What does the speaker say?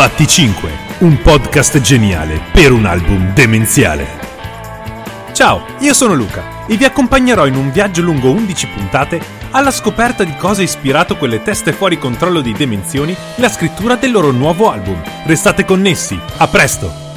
Sbatti 5, un podcast geniale per un album demenziale. Ciao, io sono Luca e vi accompagnerò in un viaggio lungo 11 puntate alla scoperta di cosa ha ispirato quelle teste fuori controllo di Demenzioni la scrittura del loro nuovo album. Restate connessi, a presto!